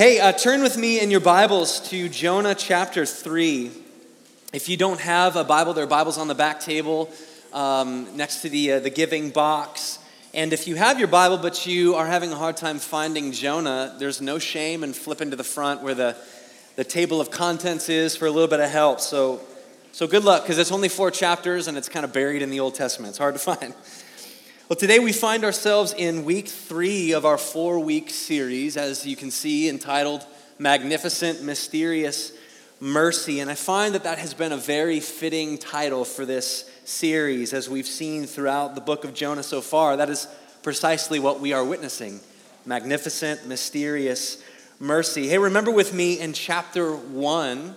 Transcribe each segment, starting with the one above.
Hey, uh, turn with me in your Bibles to Jonah chapter 3. If you don't have a Bible, there are Bibles on the back table um, next to the, uh, the giving box. And if you have your Bible, but you are having a hard time finding Jonah, there's no shame in flipping to the front where the, the table of contents is for a little bit of help. So, so good luck, because it's only four chapters and it's kind of buried in the Old Testament. It's hard to find. Well, today we find ourselves in week three of our four week series, as you can see, entitled Magnificent, Mysterious Mercy. And I find that that has been a very fitting title for this series, as we've seen throughout the book of Jonah so far. That is precisely what we are witnessing magnificent, mysterious mercy. Hey, remember with me in chapter one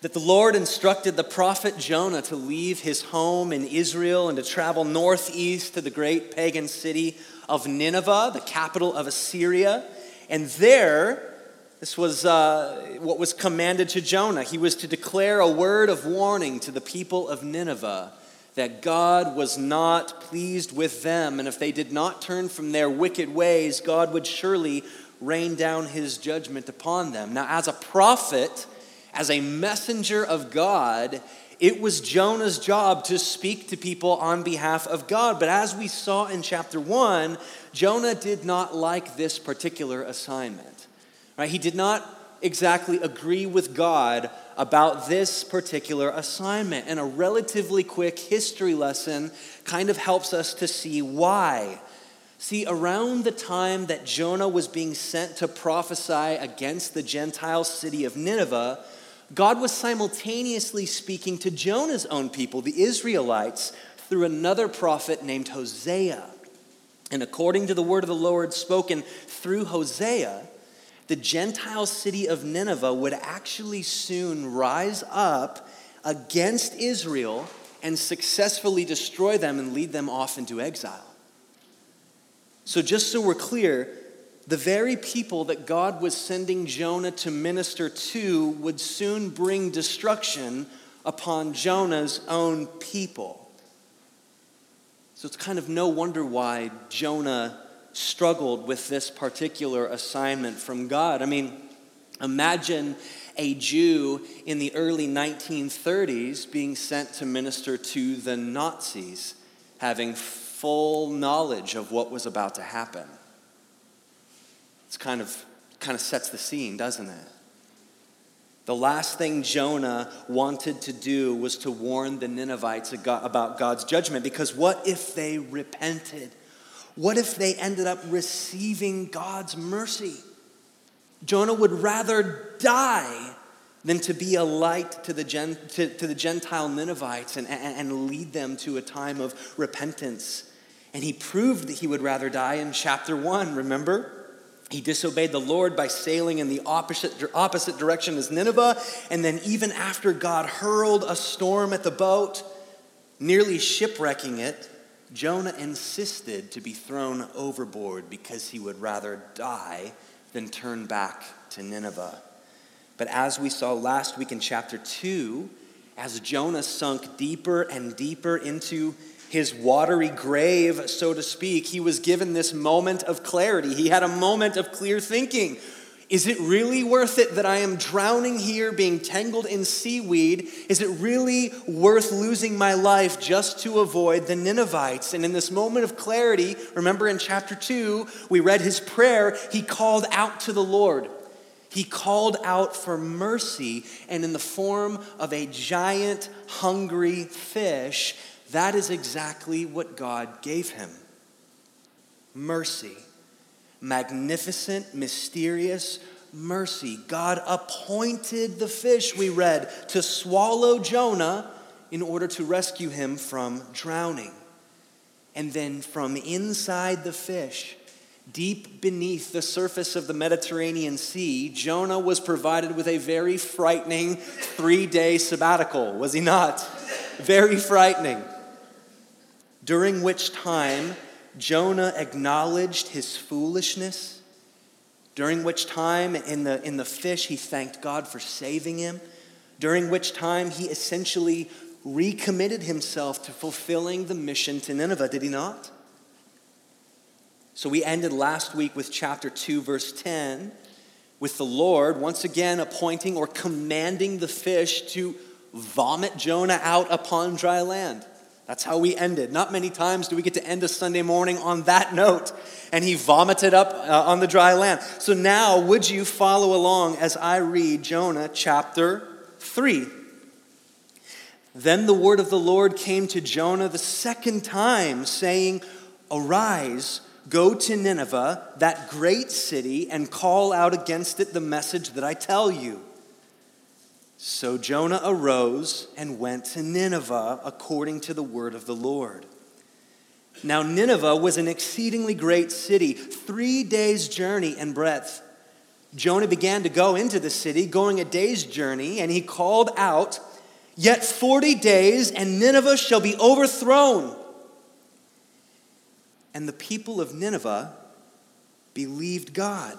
that the Lord instructed the prophet Jonah to leave his home in Israel and to travel northeast to the great pagan city of Nineveh, the capital of Assyria. And there, this was uh, what was commanded to Jonah. He was to declare a word of warning to the people of Nineveh that God was not pleased with them, and if they did not turn from their wicked ways, God would surely rain down his judgment upon them. Now, as a prophet, as a messenger of God, it was Jonah's job to speak to people on behalf of God. But as we saw in chapter 1, Jonah did not like this particular assignment. Right? He did not exactly agree with God about this particular assignment. And a relatively quick history lesson kind of helps us to see why. See, around the time that Jonah was being sent to prophesy against the Gentile city of Nineveh, God was simultaneously speaking to Jonah's own people, the Israelites, through another prophet named Hosea. And according to the word of the Lord spoken through Hosea, the Gentile city of Nineveh would actually soon rise up against Israel and successfully destroy them and lead them off into exile. So, just so we're clear, the very people that God was sending Jonah to minister to would soon bring destruction upon Jonah's own people. So it's kind of no wonder why Jonah struggled with this particular assignment from God. I mean, imagine a Jew in the early 1930s being sent to minister to the Nazis, having full knowledge of what was about to happen. It's kind of kind of sets the scene, doesn't it? The last thing Jonah wanted to do was to warn the Ninevites about God's judgment because what if they repented? What if they ended up receiving God's mercy? Jonah would rather die than to be a light to the, Gen, to, to the Gentile Ninevites and, and, and lead them to a time of repentance. And he proved that he would rather die in chapter 1, remember? He disobeyed the Lord by sailing in the opposite, opposite direction as Nineveh. And then, even after God hurled a storm at the boat, nearly shipwrecking it, Jonah insisted to be thrown overboard because he would rather die than turn back to Nineveh. But as we saw last week in chapter 2, as Jonah sunk deeper and deeper into his watery grave, so to speak, he was given this moment of clarity. He had a moment of clear thinking. Is it really worth it that I am drowning here, being tangled in seaweed? Is it really worth losing my life just to avoid the Ninevites? And in this moment of clarity, remember in chapter 2, we read his prayer. He called out to the Lord. He called out for mercy, and in the form of a giant, hungry fish, that is exactly what God gave him mercy. Magnificent, mysterious mercy. God appointed the fish, we read, to swallow Jonah in order to rescue him from drowning. And then from inside the fish, deep beneath the surface of the Mediterranean Sea, Jonah was provided with a very frightening three day sabbatical, was he not? Very frightening during which time Jonah acknowledged his foolishness, during which time in the, in the fish he thanked God for saving him, during which time he essentially recommitted himself to fulfilling the mission to Nineveh, did he not? So we ended last week with chapter 2, verse 10. with the Lord once again appointing or commanding the fish to vomit Jonah out upon dry land. That's how we ended. Not many times do we get to end a Sunday morning on that note. And he vomited up uh, on the dry land. So now, would you follow along as I read Jonah chapter 3? Then the word of the Lord came to Jonah the second time, saying, Arise, go to Nineveh, that great city, and call out against it the message that I tell you. So Jonah arose and went to Nineveh according to the word of the Lord. Now, Nineveh was an exceedingly great city, three days' journey in breadth. Jonah began to go into the city, going a day's journey, and he called out, Yet 40 days, and Nineveh shall be overthrown. And the people of Nineveh believed God.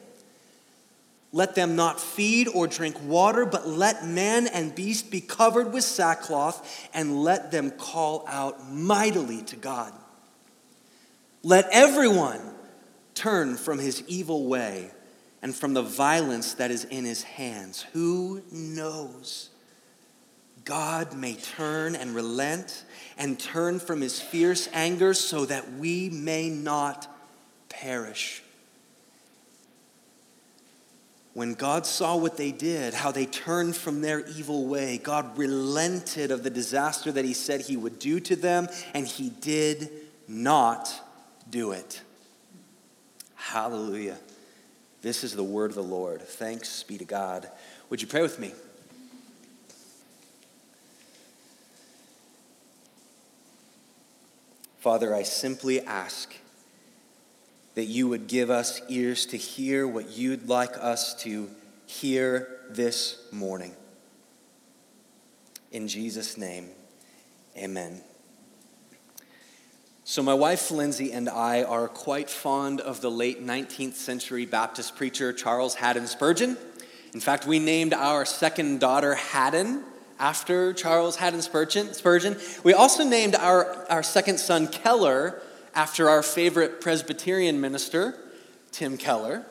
let them not feed or drink water, but let man and beast be covered with sackcloth, and let them call out mightily to God. Let everyone turn from his evil way and from the violence that is in his hands. Who knows? God may turn and relent and turn from his fierce anger so that we may not perish. When God saw what they did, how they turned from their evil way, God relented of the disaster that He said He would do to them, and He did not do it. Hallelujah. This is the word of the Lord. Thanks be to God. Would you pray with me? Father, I simply ask that you would give us ears to hear what you'd like us to hear this morning. In Jesus' name, amen. So, my wife Lindsay and I are quite fond of the late 19th century Baptist preacher Charles Haddon Spurgeon. In fact, we named our second daughter Haddon after Charles Haddon Spurgeon. We also named our, our second son Keller after our favorite Presbyterian minister, Tim Keller.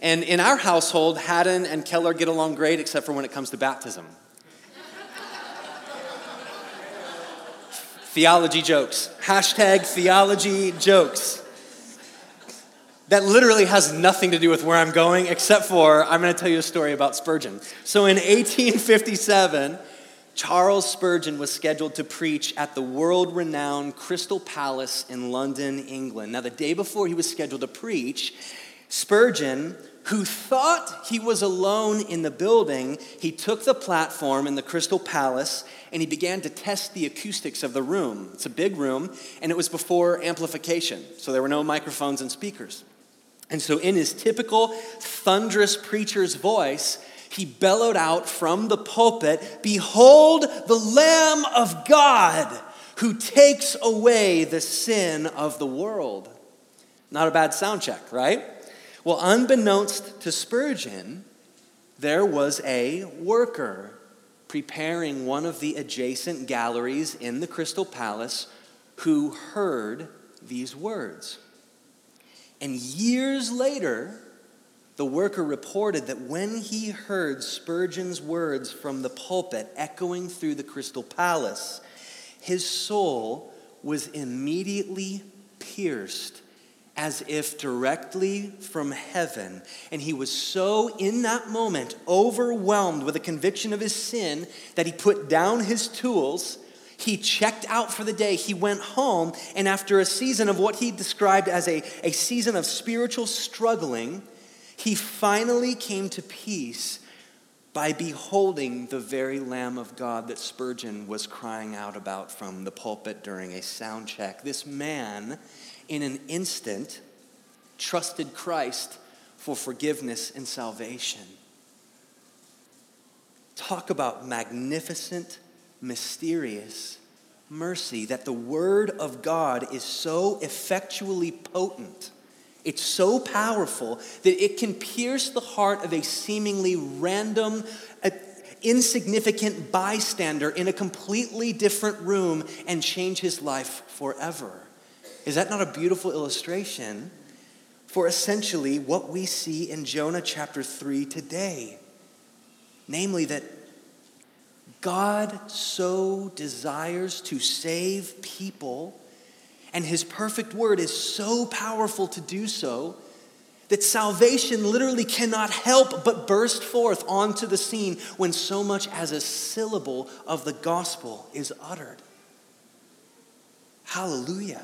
And in our household, Haddon and Keller get along great except for when it comes to baptism. theology jokes. Hashtag theology jokes. That literally has nothing to do with where I'm going, except for I'm going to tell you a story about Spurgeon. So in 1857, Charles Spurgeon was scheduled to preach at the world renowned Crystal Palace in London, England. Now, the day before he was scheduled to preach, Spurgeon, who thought he was alone in the building, he took the platform in the Crystal Palace and he began to test the acoustics of the room. It's a big room, and it was before amplification, so there were no microphones and speakers. And so, in his typical thunderous preacher's voice, he bellowed out from the pulpit Behold the Lamb of God who takes away the sin of the world. Not a bad sound check, right? Well, unbeknownst to Spurgeon, there was a worker preparing one of the adjacent galleries in the Crystal Palace who heard these words. And years later, the worker reported that when he heard Spurgeon's words from the pulpit echoing through the Crystal Palace, his soul was immediately pierced as if directly from heaven. And he was so, in that moment, overwhelmed with a conviction of his sin that he put down his tools. He checked out for the day. He went home, and after a season of what he described as a, a season of spiritual struggling, he finally came to peace by beholding the very Lamb of God that Spurgeon was crying out about from the pulpit during a sound check. This man, in an instant, trusted Christ for forgiveness and salvation. Talk about magnificent, mysterious mercy that the Word of God is so effectually potent. It's so powerful that it can pierce the heart of a seemingly random, uh, insignificant bystander in a completely different room and change his life forever. Is that not a beautiful illustration for essentially what we see in Jonah chapter 3 today? Namely, that God so desires to save people, and his perfect word is so powerful to do so that salvation literally cannot help but burst forth onto the scene when so much as a syllable of the gospel is uttered. Hallelujah.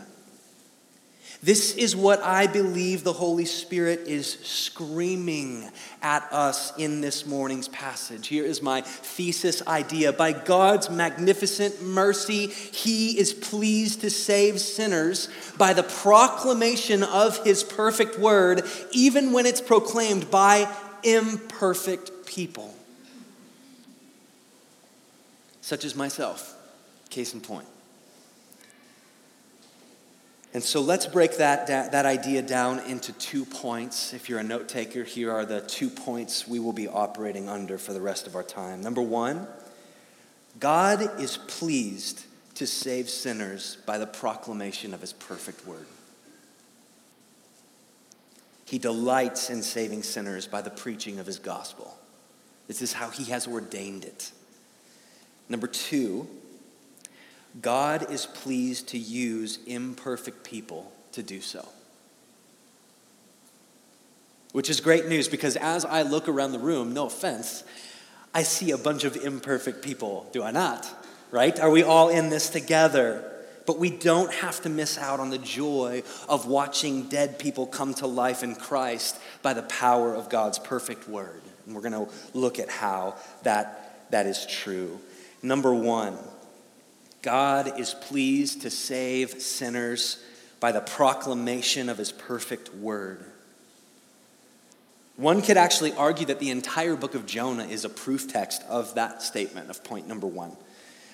This is what I believe the Holy Spirit is screaming at us in this morning's passage. Here is my thesis idea. By God's magnificent mercy, He is pleased to save sinners by the proclamation of His perfect word, even when it's proclaimed by imperfect people, such as myself. Case in point. And so let's break that, that, idea down into two points. If you're a note taker, here are the two points we will be operating under for the rest of our time. Number one, God is pleased to save sinners by the proclamation of his perfect word. He delights in saving sinners by the preaching of his gospel. This is how he has ordained it. Number two, God is pleased to use imperfect people to do so. Which is great news because as I look around the room, no offense, I see a bunch of imperfect people, do I not? Right? Are we all in this together? But we don't have to miss out on the joy of watching dead people come to life in Christ by the power of God's perfect word. And we're going to look at how that, that is true. Number one, God is pleased to save sinners by the proclamation of his perfect word. One could actually argue that the entire book of Jonah is a proof text of that statement, of point number one.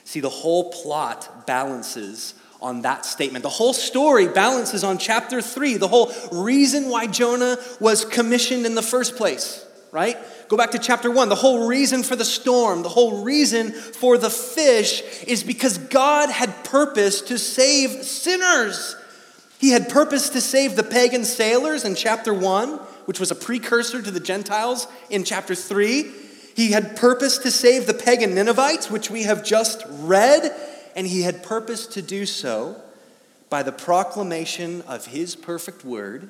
See, the whole plot balances on that statement. The whole story balances on chapter three, the whole reason why Jonah was commissioned in the first place, right? Go back to chapter one. The whole reason for the storm, the whole reason for the fish is because God had purpose to save sinners. He had purpose to save the pagan sailors in chapter one, which was a precursor to the Gentiles in chapter three. He had purpose to save the pagan Ninevites, which we have just read, and he had purpose to do so by the proclamation of his perfect word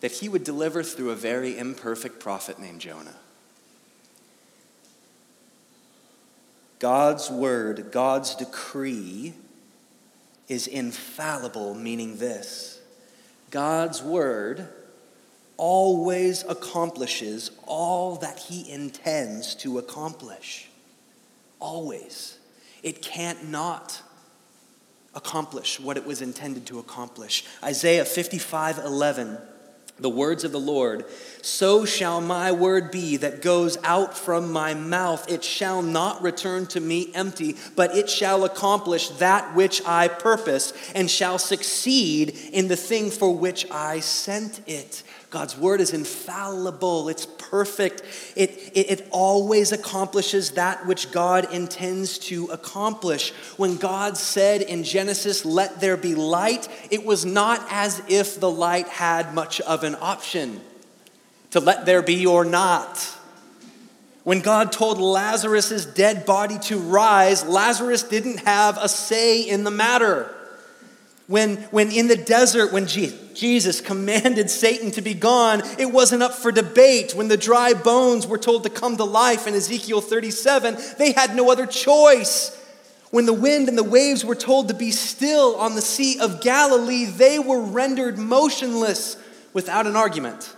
that he would deliver through a very imperfect prophet named Jonah. God's word, God's decree is infallible, meaning this God's word always accomplishes all that he intends to accomplish. Always. It can't not accomplish what it was intended to accomplish. Isaiah 55 11 the words of the Lord, so shall my word be that goes out from my mouth. It shall not return to me empty, but it shall accomplish that which I purpose and shall succeed in the thing for which I sent it. God's word is infallible, it's perfect. It, it, it, always accomplishes that which God intends to accomplish. When God said in Genesis, Let there be light, it was not as if the light had much of an option to let there be or not. When God told Lazarus' dead body to rise, Lazarus didn't have a say in the matter. When, when in the desert, when Jesus commanded Satan to be gone, it wasn't up for debate. When the dry bones were told to come to life in Ezekiel 37, they had no other choice. When the wind and the waves were told to be still on the Sea of Galilee, they were rendered motionless without an argument.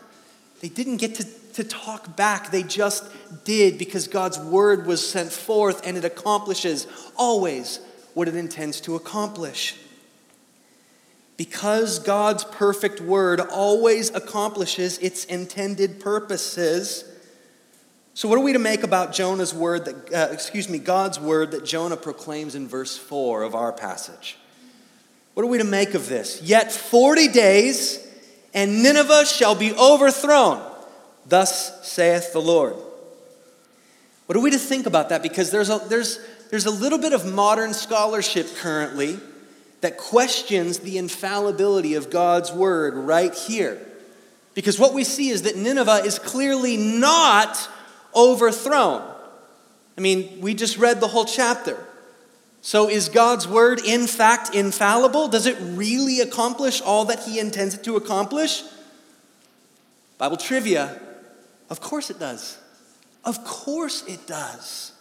They didn't get to, to talk back, they just did because God's word was sent forth and it accomplishes always what it intends to accomplish. Because God's perfect word always accomplishes its intended purposes, So, what are we to make about Jonah's word that, uh, excuse me, God's word that Jonah proclaims in verse 4 of our passage? What are we to make of this? Yet 40 days, and Nineveh shall be overthrown. Thus saith the Lord. What are we to think about that? Because there's a, there's, there's a little bit of modern scholarship currently that questions the infallibility of God's word right here. Because what we see is that Nineveh is clearly not overthrown. I mean, we just read the whole chapter. So, is God's word in fact infallible? Does it really accomplish all that He intends it to accomplish? Bible trivia of course it does. Of course it does.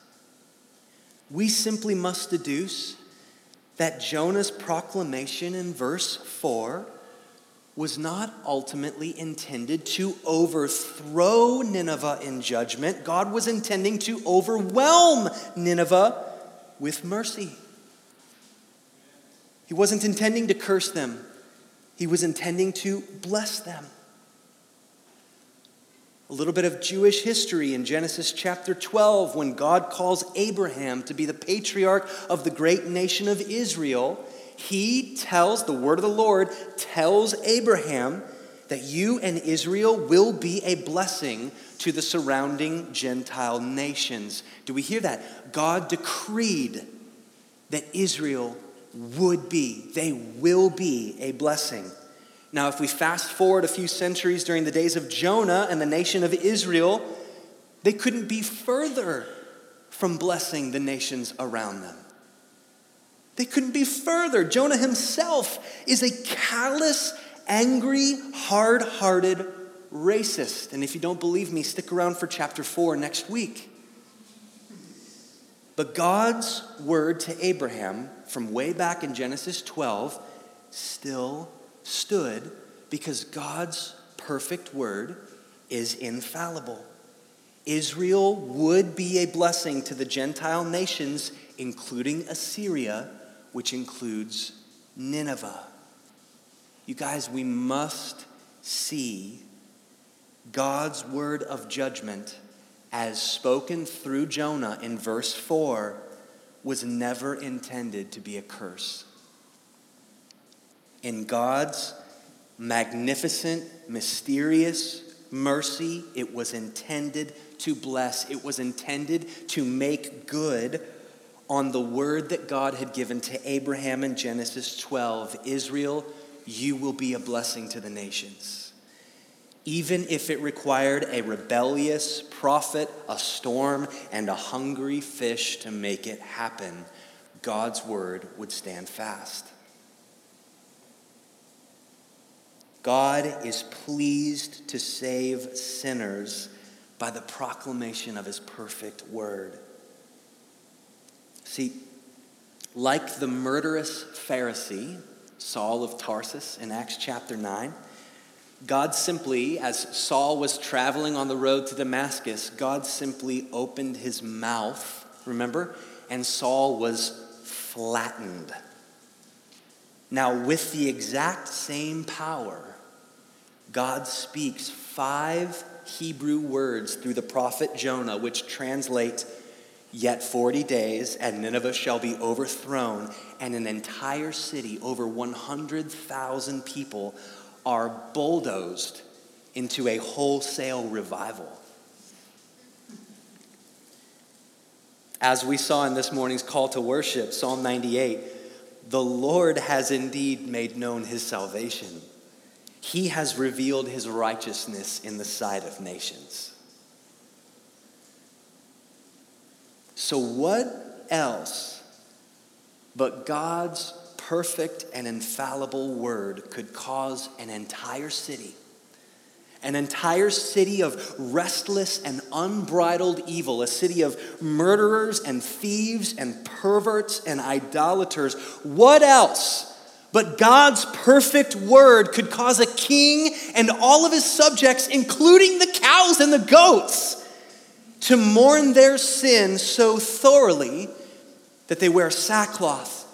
We simply must deduce that Jonah's proclamation in verse 4 was not ultimately intended to overthrow Nineveh in judgment. God was intending to overwhelm Nineveh with mercy. He wasn't intending to curse them, he was intending to bless them. A little bit of Jewish history in Genesis chapter 12 when God calls Abraham to be the patriarch of the great nation of Israel. He tells, the word of the Lord tells Abraham that you and Israel will be a blessing to the surrounding Gentile nations. Do we hear that? God decreed that Israel would be, they will be a blessing. Now, if we fast forward a few centuries during the days of Jonah and the nation of Israel, they couldn't be further from blessing the nations around them. They couldn't be further. Jonah himself is a callous, angry, hard hearted racist. And if you don't believe me, stick around for chapter 4 next week. But God's word to Abraham from way back in Genesis 12 still stood because God's perfect word is infallible. Israel would be a blessing to the Gentile nations, including Assyria, which includes Nineveh. You guys, we must see God's word of judgment as spoken through Jonah in verse 4 was never intended to be a curse in God's magnificent, mysterious mercy, it was intended to bless, it was intended to make good on the word that God had given to Abraham in Genesis 12 Israel, you will be a blessing to the nations. Even if it required a rebellious prophet, a storm, and a hungry fish to make it happen, God's word would stand fast. God is pleased to save sinners by the proclamation of his perfect word. See, like the murderous Pharisee, Saul of Tarsus, in Acts chapter 9, God simply, as Saul was traveling on the road to Damascus, God simply opened his mouth, remember? And Saul was flattened. Now, with the exact same power, God speaks five Hebrew words through the prophet Jonah, which translate, Yet 40 days, and Nineveh shall be overthrown, and an entire city, over 100,000 people, are bulldozed into a wholesale revival. As we saw in this morning's call to worship, Psalm 98, the Lord has indeed made known his salvation. He has revealed his righteousness in the sight of nations. So, what else but God's perfect and infallible word could cause an entire city, an entire city of restless and unbridled evil, a city of murderers and thieves and perverts and idolaters? What else? But God's perfect word could cause a king and all of his subjects, including the cows and the goats, to mourn their sin so thoroughly that they wear sackcloth,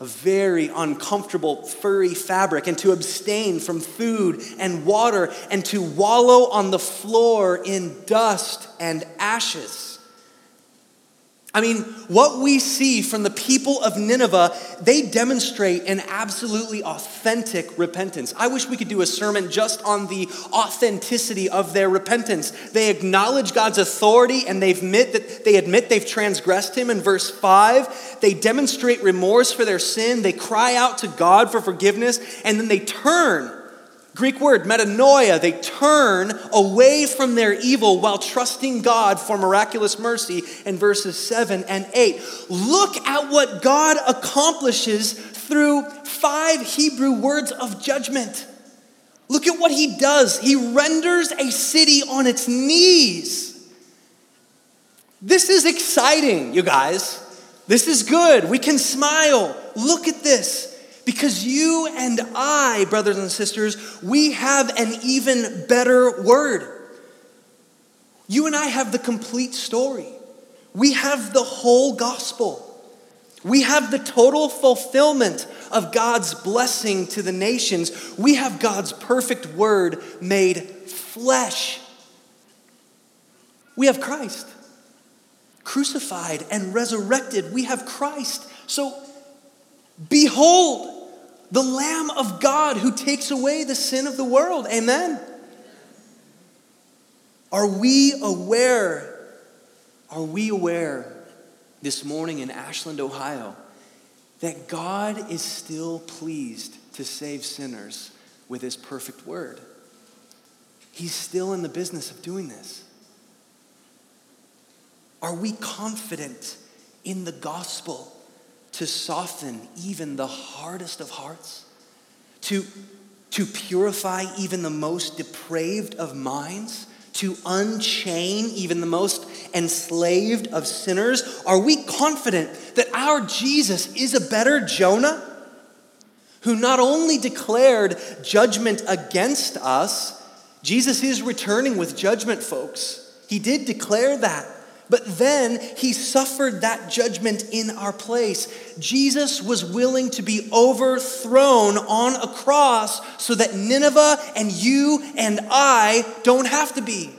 a very uncomfortable furry fabric, and to abstain from food and water, and to wallow on the floor in dust and ashes. I mean, what we see from the people of Nineveh, they demonstrate an absolutely authentic repentance. I wish we could do a sermon just on the authenticity of their repentance. They acknowledge God's authority and they admit that they admit they've transgressed him in verse 5. They demonstrate remorse for their sin, they cry out to God for forgiveness, and then they turn Greek word, metanoia, they turn away from their evil while trusting God for miraculous mercy in verses 7 and 8. Look at what God accomplishes through five Hebrew words of judgment. Look at what he does. He renders a city on its knees. This is exciting, you guys. This is good. We can smile. Look at this. Because you and I, brothers and sisters, we have an even better word. You and I have the complete story. We have the whole gospel. We have the total fulfillment of God's blessing to the nations. We have God's perfect word made flesh. We have Christ crucified and resurrected. We have Christ. So, behold, the Lamb of God who takes away the sin of the world. Amen. Are we aware? Are we aware this morning in Ashland, Ohio, that God is still pleased to save sinners with his perfect word? He's still in the business of doing this. Are we confident in the gospel? To soften even the hardest of hearts, to, to purify even the most depraved of minds, to unchain even the most enslaved of sinners? Are we confident that our Jesus is a better Jonah? Who not only declared judgment against us, Jesus is returning with judgment, folks. He did declare that. But then he suffered that judgment in our place. Jesus was willing to be overthrown on a cross so that Nineveh and you and I don't have to be.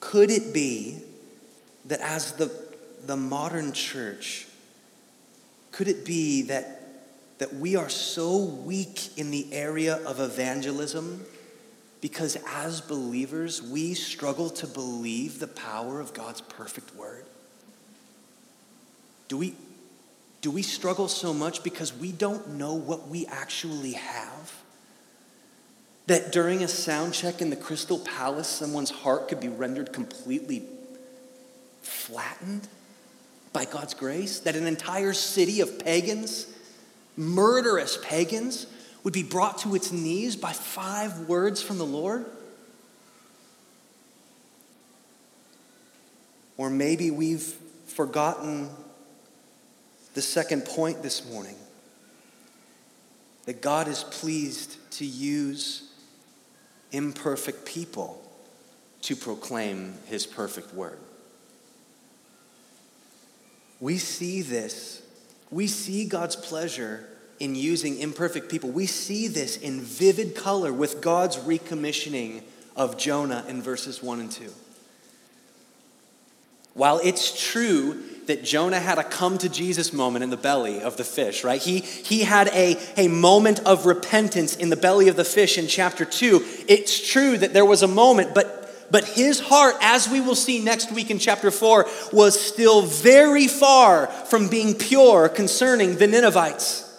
Could it be that as the, the modern church, could it be that, that we are so weak in the area of evangelism? Because as believers, we struggle to believe the power of God's perfect word. Do we, do we struggle so much because we don't know what we actually have? That during a sound check in the Crystal Palace, someone's heart could be rendered completely flattened by God's grace? That an entire city of pagans, murderous pagans, would be brought to its knees by five words from the Lord? Or maybe we've forgotten the second point this morning that God is pleased to use imperfect people to proclaim his perfect word. We see this. We see God's pleasure in using imperfect people. We see this in vivid color with God's recommissioning of Jonah in verses 1 and 2. While it's true that Jonah had a come to Jesus moment in the belly of the fish, right? He, he had a, a moment of repentance in the belly of the fish in chapter 2. It's true that there was a moment, but, but his heart, as we will see next week in chapter 4, was still very far from being pure concerning the Ninevites.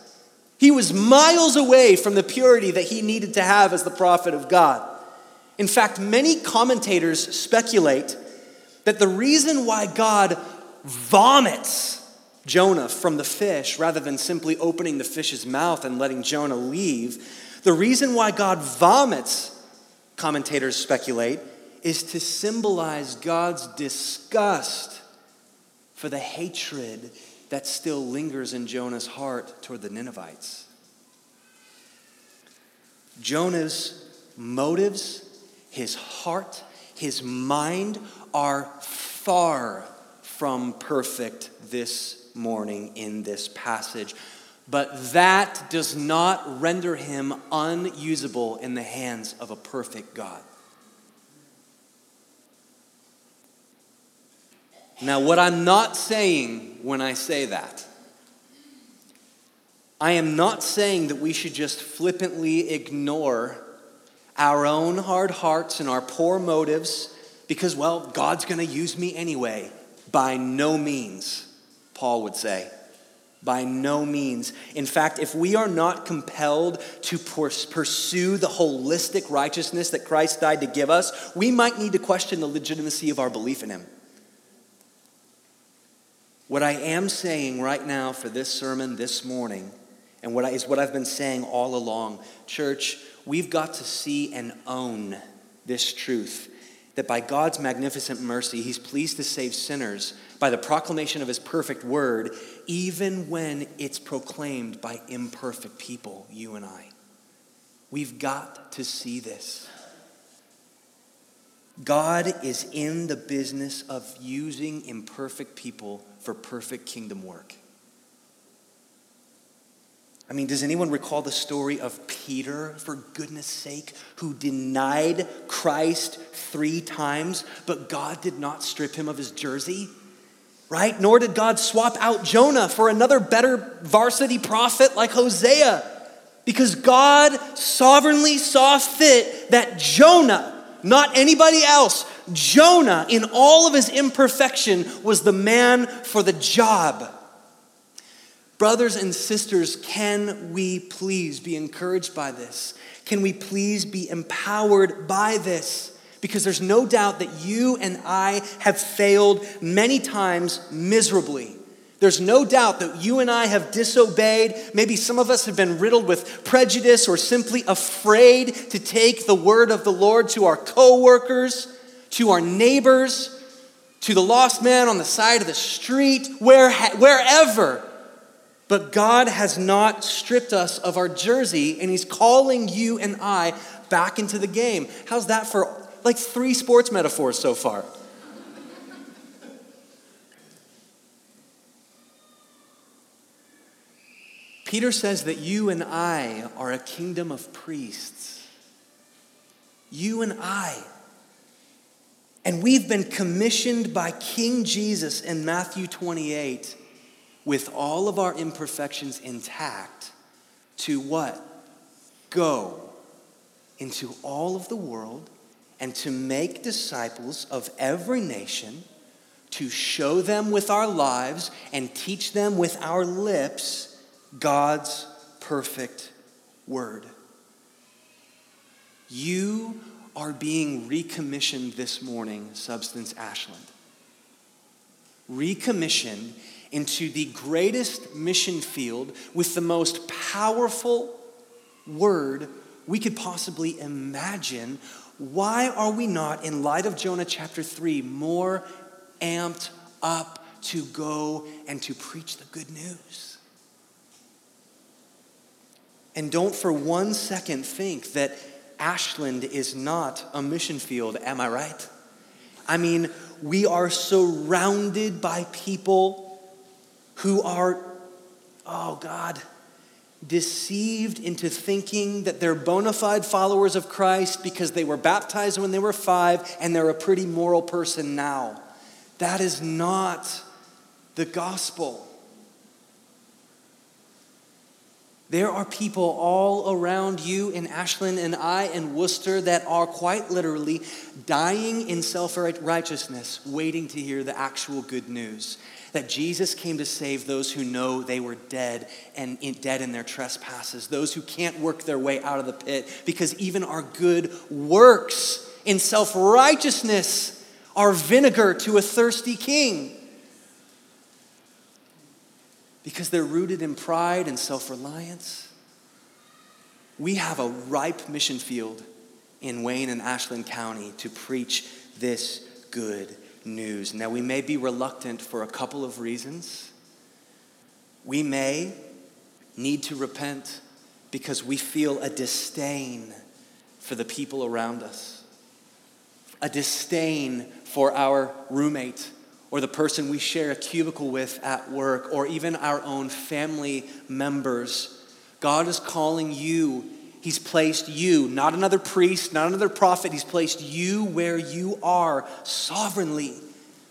He was miles away from the purity that he needed to have as the prophet of God. In fact, many commentators speculate that the reason why God vomits Jonah from the fish rather than simply opening the fish's mouth and letting Jonah leave, the reason why God vomits, commentators speculate, is to symbolize God's disgust for the hatred that still lingers in Jonah's heart toward the Ninevites. Jonah's motives, his heart, his mind are far from perfect this morning in this passage. But that does not render him unusable in the hands of a perfect God. Now, what I'm not saying when I say that, I am not saying that we should just flippantly ignore our own hard hearts and our poor motives because, well, God's going to use me anyway. By no means, Paul would say. By no means. In fact, if we are not compelled to pursue the holistic righteousness that Christ died to give us, we might need to question the legitimacy of our belief in Him. What I am saying right now for this sermon this morning, and what I, is what I've been saying all along, church, we've got to see and own this truth that by God's magnificent mercy, He's pleased to save sinners by the proclamation of His perfect word, even when it's proclaimed by imperfect people, you and I. We've got to see this. God is in the business of using imperfect people for perfect kingdom work. I mean, does anyone recall the story of Peter, for goodness sake, who denied Christ three times, but God did not strip him of his jersey? Right? Nor did God swap out Jonah for another better varsity prophet like Hosea. Because God sovereignly saw fit that Jonah, not anybody else, Jonah, in all of his imperfection, was the man for the job. Brothers and sisters, can we please be encouraged by this? Can we please be empowered by this? Because there's no doubt that you and I have failed many times miserably. There's no doubt that you and I have disobeyed. Maybe some of us have been riddled with prejudice or simply afraid to take the word of the Lord to our coworkers, to our neighbors, to the lost man on the side of the street, where, wherever. But God has not stripped us of our jersey, and He's calling you and I back into the game. How's that for like three sports metaphors so far? Peter says that you and I are a kingdom of priests. You and I. And we've been commissioned by King Jesus in Matthew 28 with all of our imperfections intact, to what? Go into all of the world and to make disciples of every nation, to show them with our lives and teach them with our lips God's perfect word. You are being recommissioned this morning, Substance Ashland. Recommissioned into the greatest mission field with the most powerful word we could possibly imagine, why are we not, in light of Jonah chapter 3, more amped up to go and to preach the good news? And don't for one second think that Ashland is not a mission field, am I right? I mean, we are surrounded by people who are, oh God, deceived into thinking that they're bona fide followers of Christ because they were baptized when they were five and they're a pretty moral person now. That is not the gospel. There are people all around you in Ashland and I in Wooster that are quite literally dying in self righteousness, waiting to hear the actual good news that Jesus came to save those who know they were dead and in, dead in their trespasses, those who can't work their way out of the pit, because even our good works in self righteousness are vinegar to a thirsty king. Because they're rooted in pride and self reliance. We have a ripe mission field in Wayne and Ashland County to preach this good news. Now, we may be reluctant for a couple of reasons. We may need to repent because we feel a disdain for the people around us, a disdain for our roommate or the person we share a cubicle with at work, or even our own family members. God is calling you. He's placed you, not another priest, not another prophet. He's placed you where you are sovereignly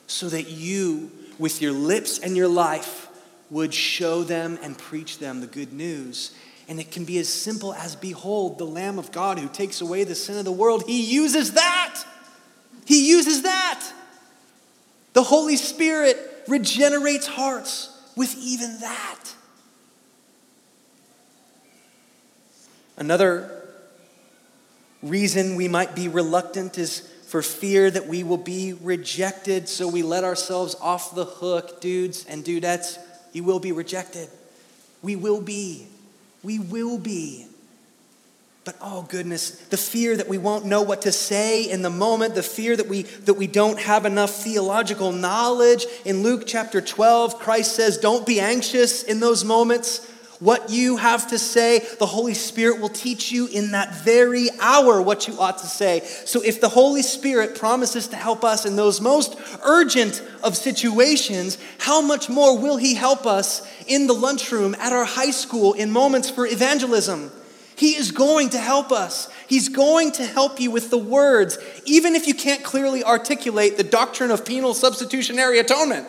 so that you, with your lips and your life, would show them and preach them the good news. And it can be as simple as Behold, the Lamb of God who takes away the sin of the world. He uses that. He uses that. The Holy Spirit regenerates hearts with even that. Another reason we might be reluctant is for fear that we will be rejected, so we let ourselves off the hook. Dudes and dudettes, you will be rejected. We will be. We will be. But oh goodness, the fear that we won't know what to say in the moment, the fear that we that we don't have enough theological knowledge. In Luke chapter 12, Christ says, "Don't be anxious in those moments. What you have to say, the Holy Spirit will teach you in that very hour what you ought to say." So if the Holy Spirit promises to help us in those most urgent of situations, how much more will he help us in the lunchroom at our high school in moments for evangelism? He is going to help us. He's going to help you with the words, even if you can't clearly articulate the doctrine of penal substitutionary atonement.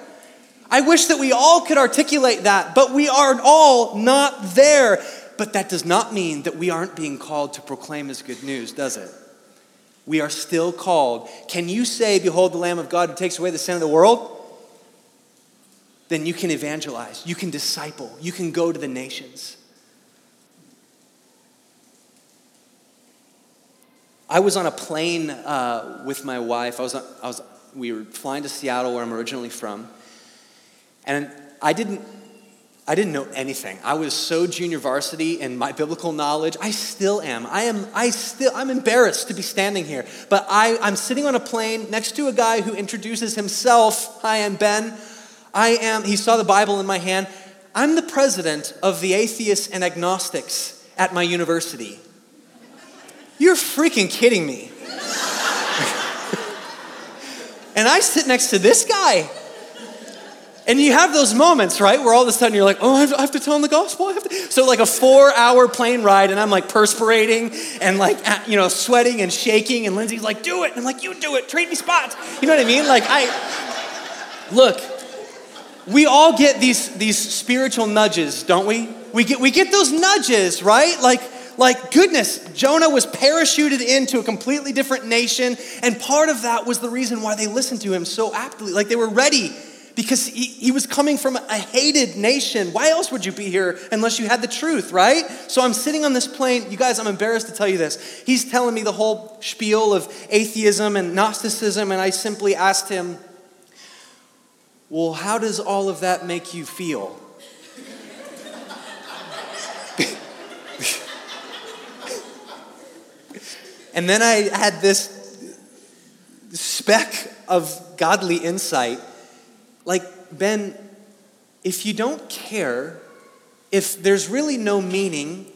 I wish that we all could articulate that, but we are all not there. But that does not mean that we aren't being called to proclaim His good news, does it? We are still called. Can you say, Behold the Lamb of God who takes away the sin of the world? Then you can evangelize, you can disciple, you can go to the nations. I was on a plane uh, with my wife. I was, on, I was, we were flying to Seattle, where I'm originally from, and I didn't, I didn't know anything. I was so junior varsity in my biblical knowledge. I still am. I am. I still. I'm embarrassed to be standing here, but I, I'm sitting on a plane next to a guy who introduces himself. Hi, I'm Ben. I am. He saw the Bible in my hand. I'm the president of the atheists and agnostics at my university. You're freaking kidding me. and I sit next to this guy. And you have those moments, right, where all of a sudden you're like, oh, I have, to, I have to tell him the gospel. So, like a four hour plane ride, and I'm like perspirating and like, uh, you know, sweating and shaking. And Lindsay's like, do it. And I'm like, you do it. Trade me spots. You know what I mean? Like, I, look, we all get these, these spiritual nudges, don't we? We get, we get those nudges, right? Like, like, goodness, Jonah was parachuted into a completely different nation, and part of that was the reason why they listened to him so aptly. Like, they were ready because he, he was coming from a hated nation. Why else would you be here unless you had the truth, right? So I'm sitting on this plane. You guys, I'm embarrassed to tell you this. He's telling me the whole spiel of atheism and Gnosticism, and I simply asked him, Well, how does all of that make you feel? And then I had this speck of godly insight. Like, Ben, if you don't care, if there's really no meaning,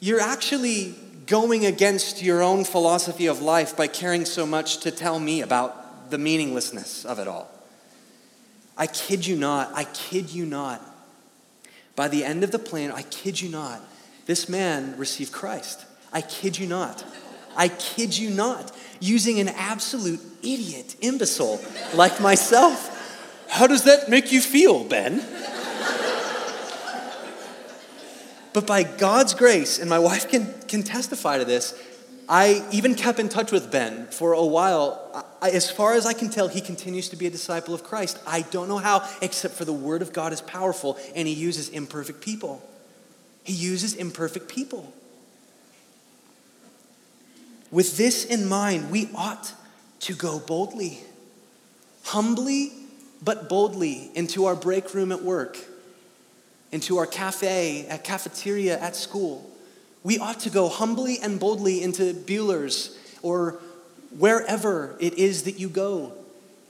you're actually going against your own philosophy of life by caring so much to tell me about the meaninglessness of it all. I kid you not, I kid you not. By the end of the plane, I kid you not, this man received Christ. I kid you not. I kid you not, using an absolute idiot, imbecile like myself. How does that make you feel, Ben? but by God's grace, and my wife can, can testify to this, I even kept in touch with Ben for a while. I, as far as I can tell, he continues to be a disciple of Christ. I don't know how, except for the Word of God is powerful and he uses imperfect people. He uses imperfect people. With this in mind, we ought to go boldly, humbly, but boldly into our break room at work, into our cafe, at cafeteria at school. We ought to go humbly and boldly into Buehler's or wherever it is that you go.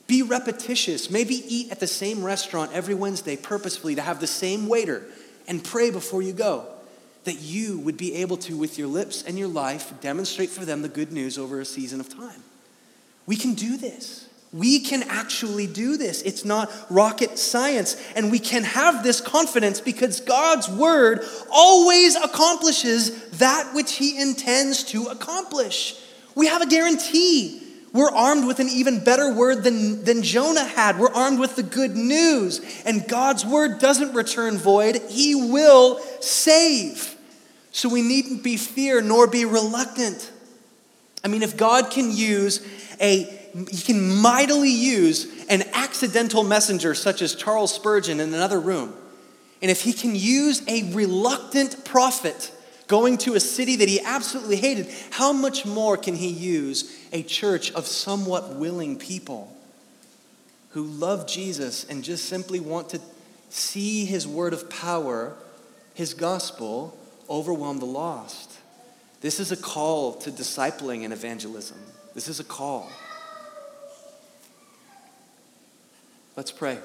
Be repetitious. Maybe eat at the same restaurant every Wednesday purposefully to have the same waiter and pray before you go that you would be able to, with your lips and your life, demonstrate for them the good news over a season of time. We can do this. We can actually do this. It's not rocket science. And we can have this confidence because God's word always accomplishes that which he intends to accomplish. We have a guarantee. We're armed with an even better word than, than Jonah had. We're armed with the good news. And God's word doesn't return void, he will save. So we needn't be fear nor be reluctant. I mean, if God can use a he can mightily use an accidental messenger such as Charles Spurgeon in another room. And if he can use a reluctant prophet going to a city that he absolutely hated, how much more can he use a church of somewhat willing people who love Jesus and just simply want to see his word of power, his gospel, overwhelm the lost? This is a call to discipling and evangelism. This is a call. Let's pray.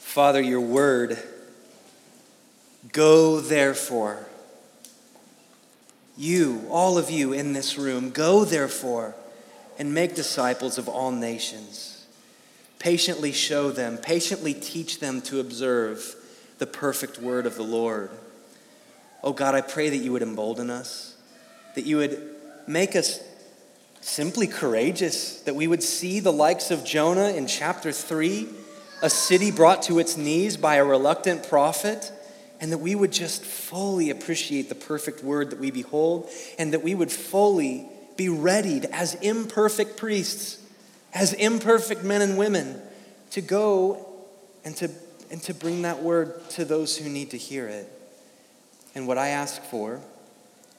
Father, your word, go therefore. You, all of you in this room, go therefore and make disciples of all nations. Patiently show them, patiently teach them to observe the perfect word of the Lord. Oh God, I pray that you would embolden us that you would make us simply courageous, that we would see the likes of Jonah in chapter 3, a city brought to its knees by a reluctant prophet, and that we would just fully appreciate the perfect word that we behold, and that we would fully be readied as imperfect priests, as imperfect men and women, to go and to, and to bring that word to those who need to hear it. And what I ask for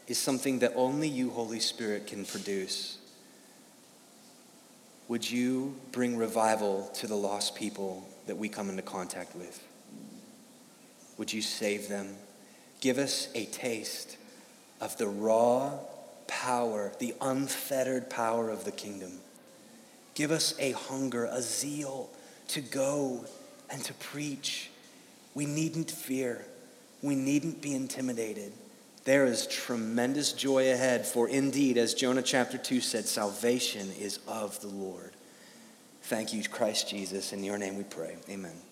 is something that only you, Holy Spirit, can produce. Would you bring revival to the lost people that we come into contact with? Would you save them? Give us a taste of the raw power, the unfettered power of the kingdom. Give us a hunger, a zeal to go and to preach. We needn't fear, we needn't be intimidated. There is tremendous joy ahead, for indeed, as Jonah chapter 2 said, salvation is of the Lord. Thank you, Christ Jesus. In your name we pray. Amen.